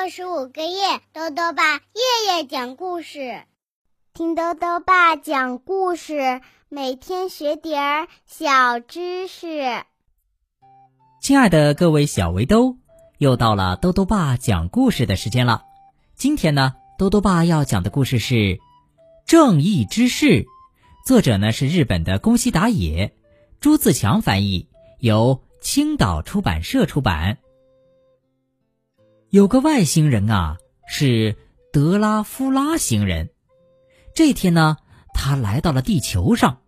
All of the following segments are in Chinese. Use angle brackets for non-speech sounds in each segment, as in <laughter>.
六十五个夜，豆豆爸夜夜讲故事，听豆豆爸讲故事，每天学点儿小知识。亲爱的各位小围兜，又到了豆豆爸讲故事的时间了。今天呢，豆豆爸要讲的故事是《正义之士》，作者呢是日本的宫西达也，朱自强翻译，由青岛出版社出版。有个外星人啊，是德拉夫拉星人。这天呢，他来到了地球上，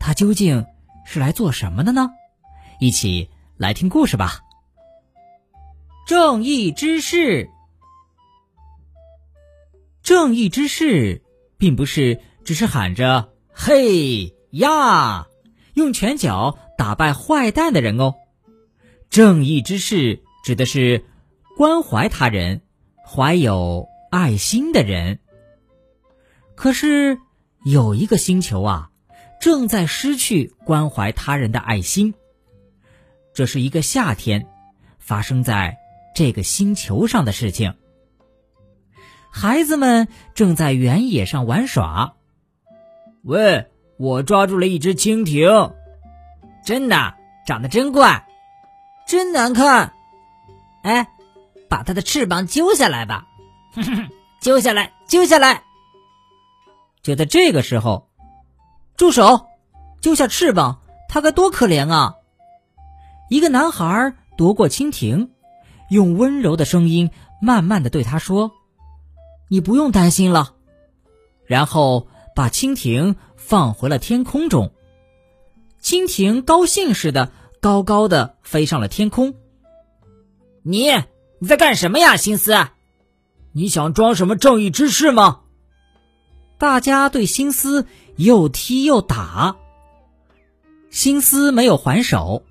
他究竟是来做什么的呢？一起来听故事吧。正义之士，正义之士，并不是只是喊着“嘿呀”，用拳脚打败坏蛋的人哦。正义之士指的是。关怀他人、怀有爱心的人。可是有一个星球啊，正在失去关怀他人的爱心。这是一个夏天发生在这个星球上的事情。孩子们正在原野上玩耍。喂，我抓住了一只蜻蜓，真的，长得真怪，真难看。哎。把它的翅膀揪下来吧，哼 <laughs> 哼揪下来，揪下来！就在这个时候，住手！揪下翅膀，它该多可怜啊！一个男孩夺过蜻蜓，用温柔的声音慢慢的对他说：“你不用担心了。”然后把蜻蜓放回了天空中。蜻蜓高兴似的高高的飞上了天空。你。你在干什么呀，心思？你想装什么正义之士吗？大家对心思又踢又打，心思没有还手，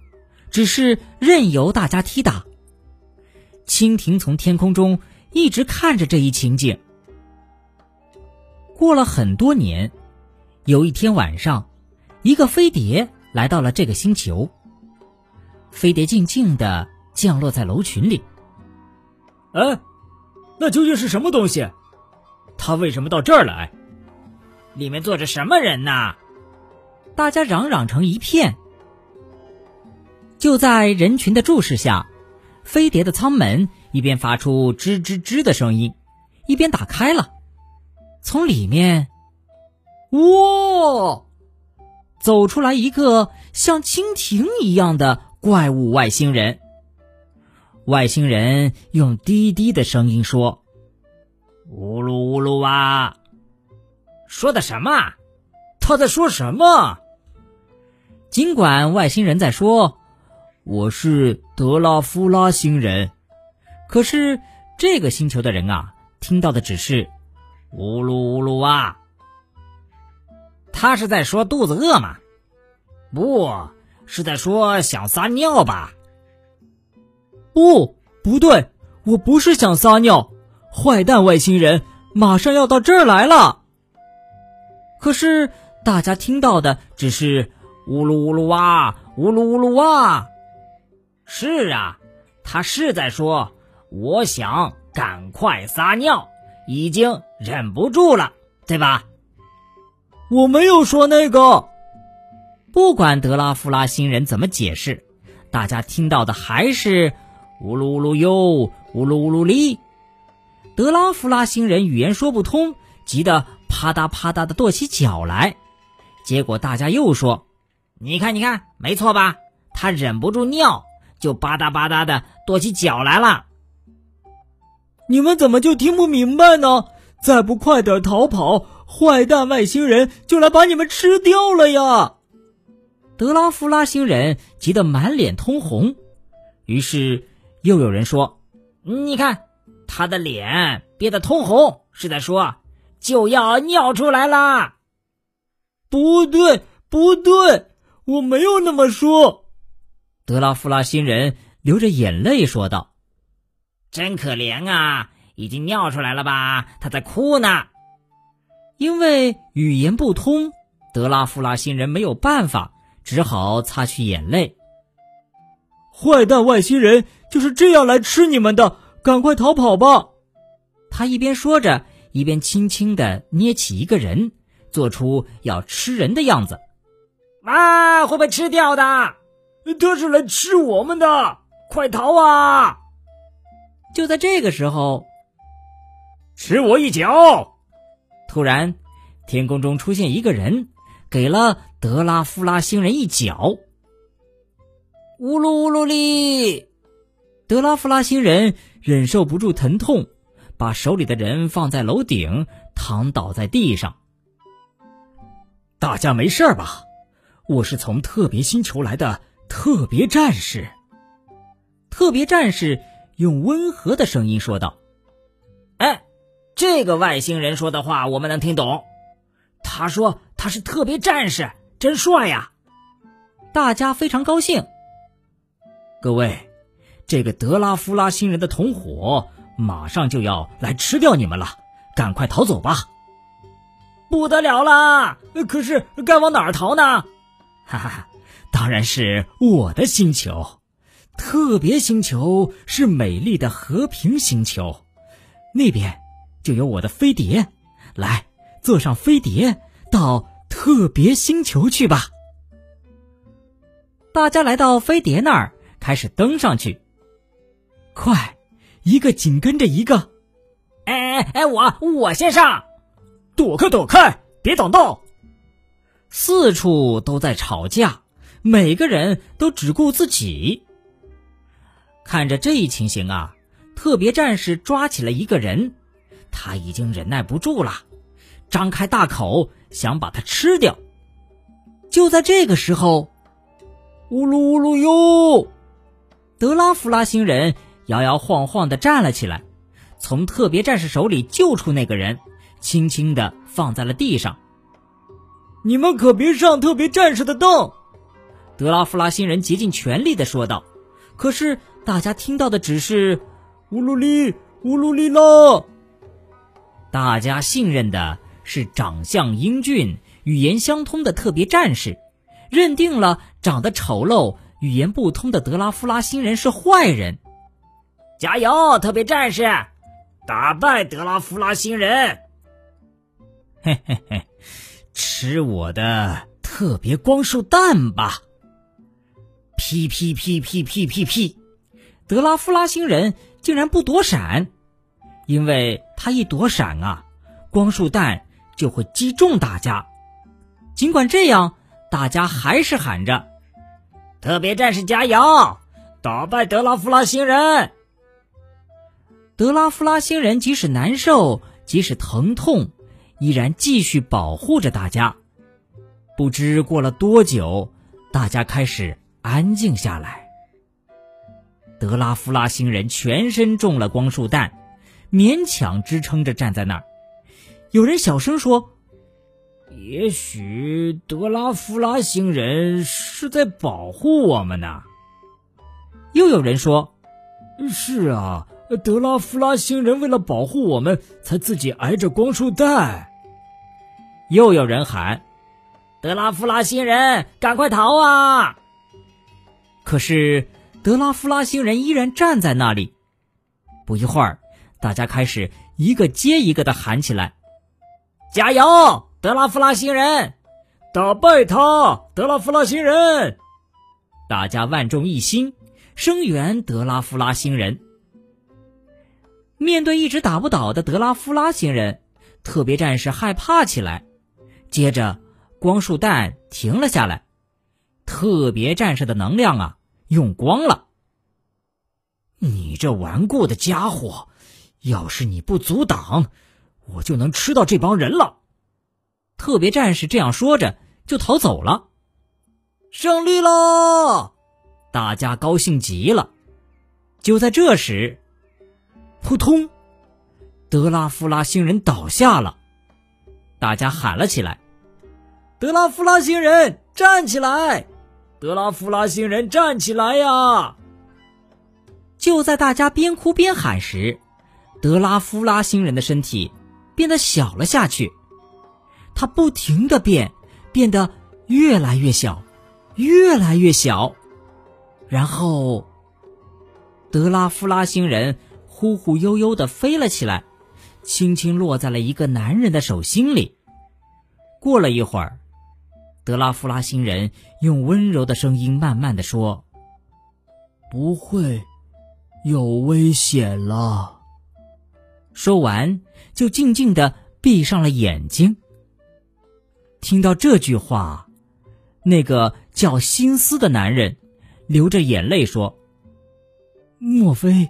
只是任由大家踢打。蜻蜓从天空中一直看着这一情景。过了很多年，有一天晚上，一个飞碟来到了这个星球。飞碟静静的降落在楼群里。哎，那究竟是什么东西？他为什么到这儿来？里面坐着什么人呢？大家嚷嚷成一片。就在人群的注视下，飞碟的舱门一边发出吱吱吱的声音，一边打开了。从里面，哇，走出来一个像蜻蜓一样的怪物外星人。外星人用低低的声音说：“呜噜呜噜哇，说的什么？他在说什么？”尽管外星人在说：“我是德拉夫拉星人。”可是这个星球的人啊，听到的只是“呜噜呜噜哇”。他是在说肚子饿吗？不是在说想撒尿吧？不，不对，我不是想撒尿。坏蛋外星人马上要到这儿来了。可是大家听到的只是呜噜呜噜哇，呜噜呜噜哇。是啊，他是在说我想赶快撒尿，已经忍不住了，对吧？我没有说那个。不管德拉夫拉星人怎么解释，大家听到的还是。呜噜呜噜哟，呜噜呜噜哩！德拉夫拉星人语言说不通，急得啪嗒啪嗒的跺起脚来。结果大家又说：“你看，你看，没错吧？他忍不住尿，就吧嗒吧嗒的跺起脚来了。”你们怎么就听不明白呢？再不快点逃跑，坏蛋外星人就来把你们吃掉了呀！德拉夫拉星人急得满脸通红，于是。又有人说：“你看，他的脸憋得通红，是在说就要尿出来啦。”不对，不对，我没有那么说。德拉夫拉星人流着眼泪说道：“真可怜啊，已经尿出来了吧？他在哭呢。”因为语言不通，德拉夫拉星人没有办法，只好擦去眼泪。坏蛋外星人就是这样来吃你们的，赶快逃跑吧！他一边说着，一边轻轻的捏起一个人，做出要吃人的样子。啊，会被吃掉的！他是来吃我们的！快逃啊！就在这个时候，吃我一脚！突然，天空中出现一个人，给了德拉夫拉星人一脚。呜噜呜噜哩！德拉夫拉星人忍受不住疼痛，把手里的人放在楼顶，躺倒在地上。大家没事吧？我是从特别星球来的特别战士。特别战士用温和的声音说道：“哎，这个外星人说的话我们能听懂。他说他是特别战士，真帅呀！”大家非常高兴。各位，这个德拉夫拉星人的同伙马上就要来吃掉你们了，赶快逃走吧！不得了啦！可是该往哪儿逃呢？哈哈哈，当然是我的星球，特别星球是美丽的和平星球，那边就有我的飞碟，来坐上飞碟到特别星球去吧。大家来到飞碟那儿，开始登上去。快，一个紧跟着一个。哎哎哎，我我先上，躲开躲开，别挡道。四处都在吵架，每个人都只顾自己。看着这一情形啊，特别战士抓起了一个人，他已经忍耐不住了，张开大口想把他吃掉。就在这个时候，呜噜呜噜哟！德拉夫拉星人摇摇晃晃的站了起来，从特别战士手里救出那个人，轻轻的放在了地上。你们可别上特别战士的当！德拉夫拉星人竭尽全力的说道。可是大家听到的只是“乌鲁里乌鲁里啦”。大家信任的是长相英俊、语言相通的特别战士，认定了长得丑陋、语言不通的德拉夫拉星人是坏人。加油，特别战士，打败德拉夫拉星人！嘿嘿嘿。吃我的特别光束弹吧！噼噼噼噼噼噼噼，德拉夫拉星人竟然不躲闪，因为他一躲闪啊，光束弹就会击中大家。尽管这样，大家还是喊着：“特别战士加油，打败德拉夫拉星人！”德拉夫拉星人即使难受，即使疼痛。依然继续保护着大家。不知过了多久，大家开始安静下来。德拉夫拉星人全身中了光束弹，勉强支撑着站在那儿。有人小声说：“也许德拉夫拉星人是在保护我们呢。”又有人说：“是啊，德拉夫拉星人为了保护我们，才自己挨着光束弹。”又有人喊：“德拉夫拉星人，赶快逃啊！”可是德拉夫拉星人依然站在那里。不一会儿，大家开始一个接一个的喊起来：“加油，德拉夫拉星人！打败他，德拉夫拉星人！”大家万众一心，声援德拉夫拉星人。面对一直打不倒的德拉夫拉星人，特别战士害怕起来。接着，光束弹停了下来，特别战士的能量啊用光了。你这顽固的家伙，要是你不阻挡，我就能吃到这帮人了。特别战士这样说着就逃走了。胜利喽！大家高兴极了。就在这时，扑通，德拉夫拉星人倒下了。大家喊了起来。德拉夫拉星人站起来！德拉夫拉星人站起来呀！就在大家边哭边喊时，德拉夫拉星人的身体变得小了下去。他不停的变，变得越来越小，越来越小。然后，德拉夫拉星人忽忽悠悠的飞了起来，轻轻落在了一个男人的手心里。过了一会儿，德拉夫拉星人用温柔的声音慢慢的说：“不会有危险了。”说完，就静静的闭上了眼睛。听到这句话，那个叫心思的男人流着眼泪说：“莫非，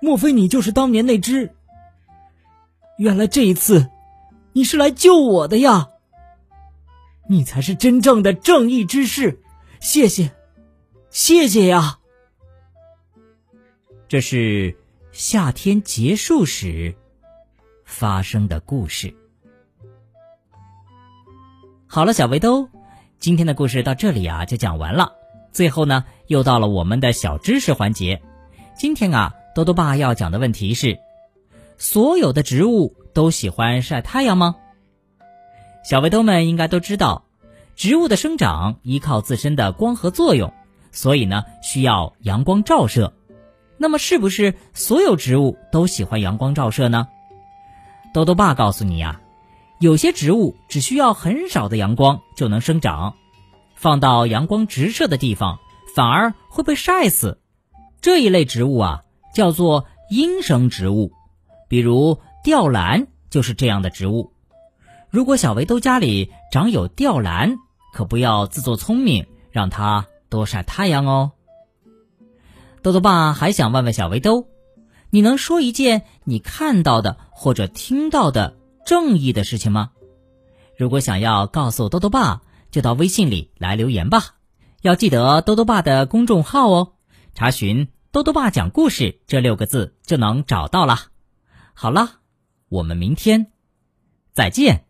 莫非你就是当年那只？原来这一次，你是来救我的呀！你才是真正的正义之士，谢谢，谢谢呀！”这是。夏天结束时发生的故事。好了，小围兜，今天的故事到这里啊就讲完了。最后呢，又到了我们的小知识环节。今天啊，多多爸要讲的问题是：所有的植物都喜欢晒太阳吗？小围兜们应该都知道，植物的生长依靠自身的光合作用，所以呢，需要阳光照射。那么，是不是所有植物都喜欢阳光照射呢？豆豆爸告诉你呀，有些植物只需要很少的阳光就能生长，放到阳光直射的地方反而会被晒死。这一类植物啊，叫做阴生植物，比如吊兰就是这样的植物。如果小围兜家里长有吊兰，可不要自作聪明，让它多晒太阳哦。豆豆爸还想问问小围兜，你能说一件你看到的或者听到的正义的事情吗？如果想要告诉豆豆爸，就到微信里来留言吧。要记得豆豆爸的公众号哦，查询“多多爸讲故事”这六个字就能找到了。好了，我们明天再见。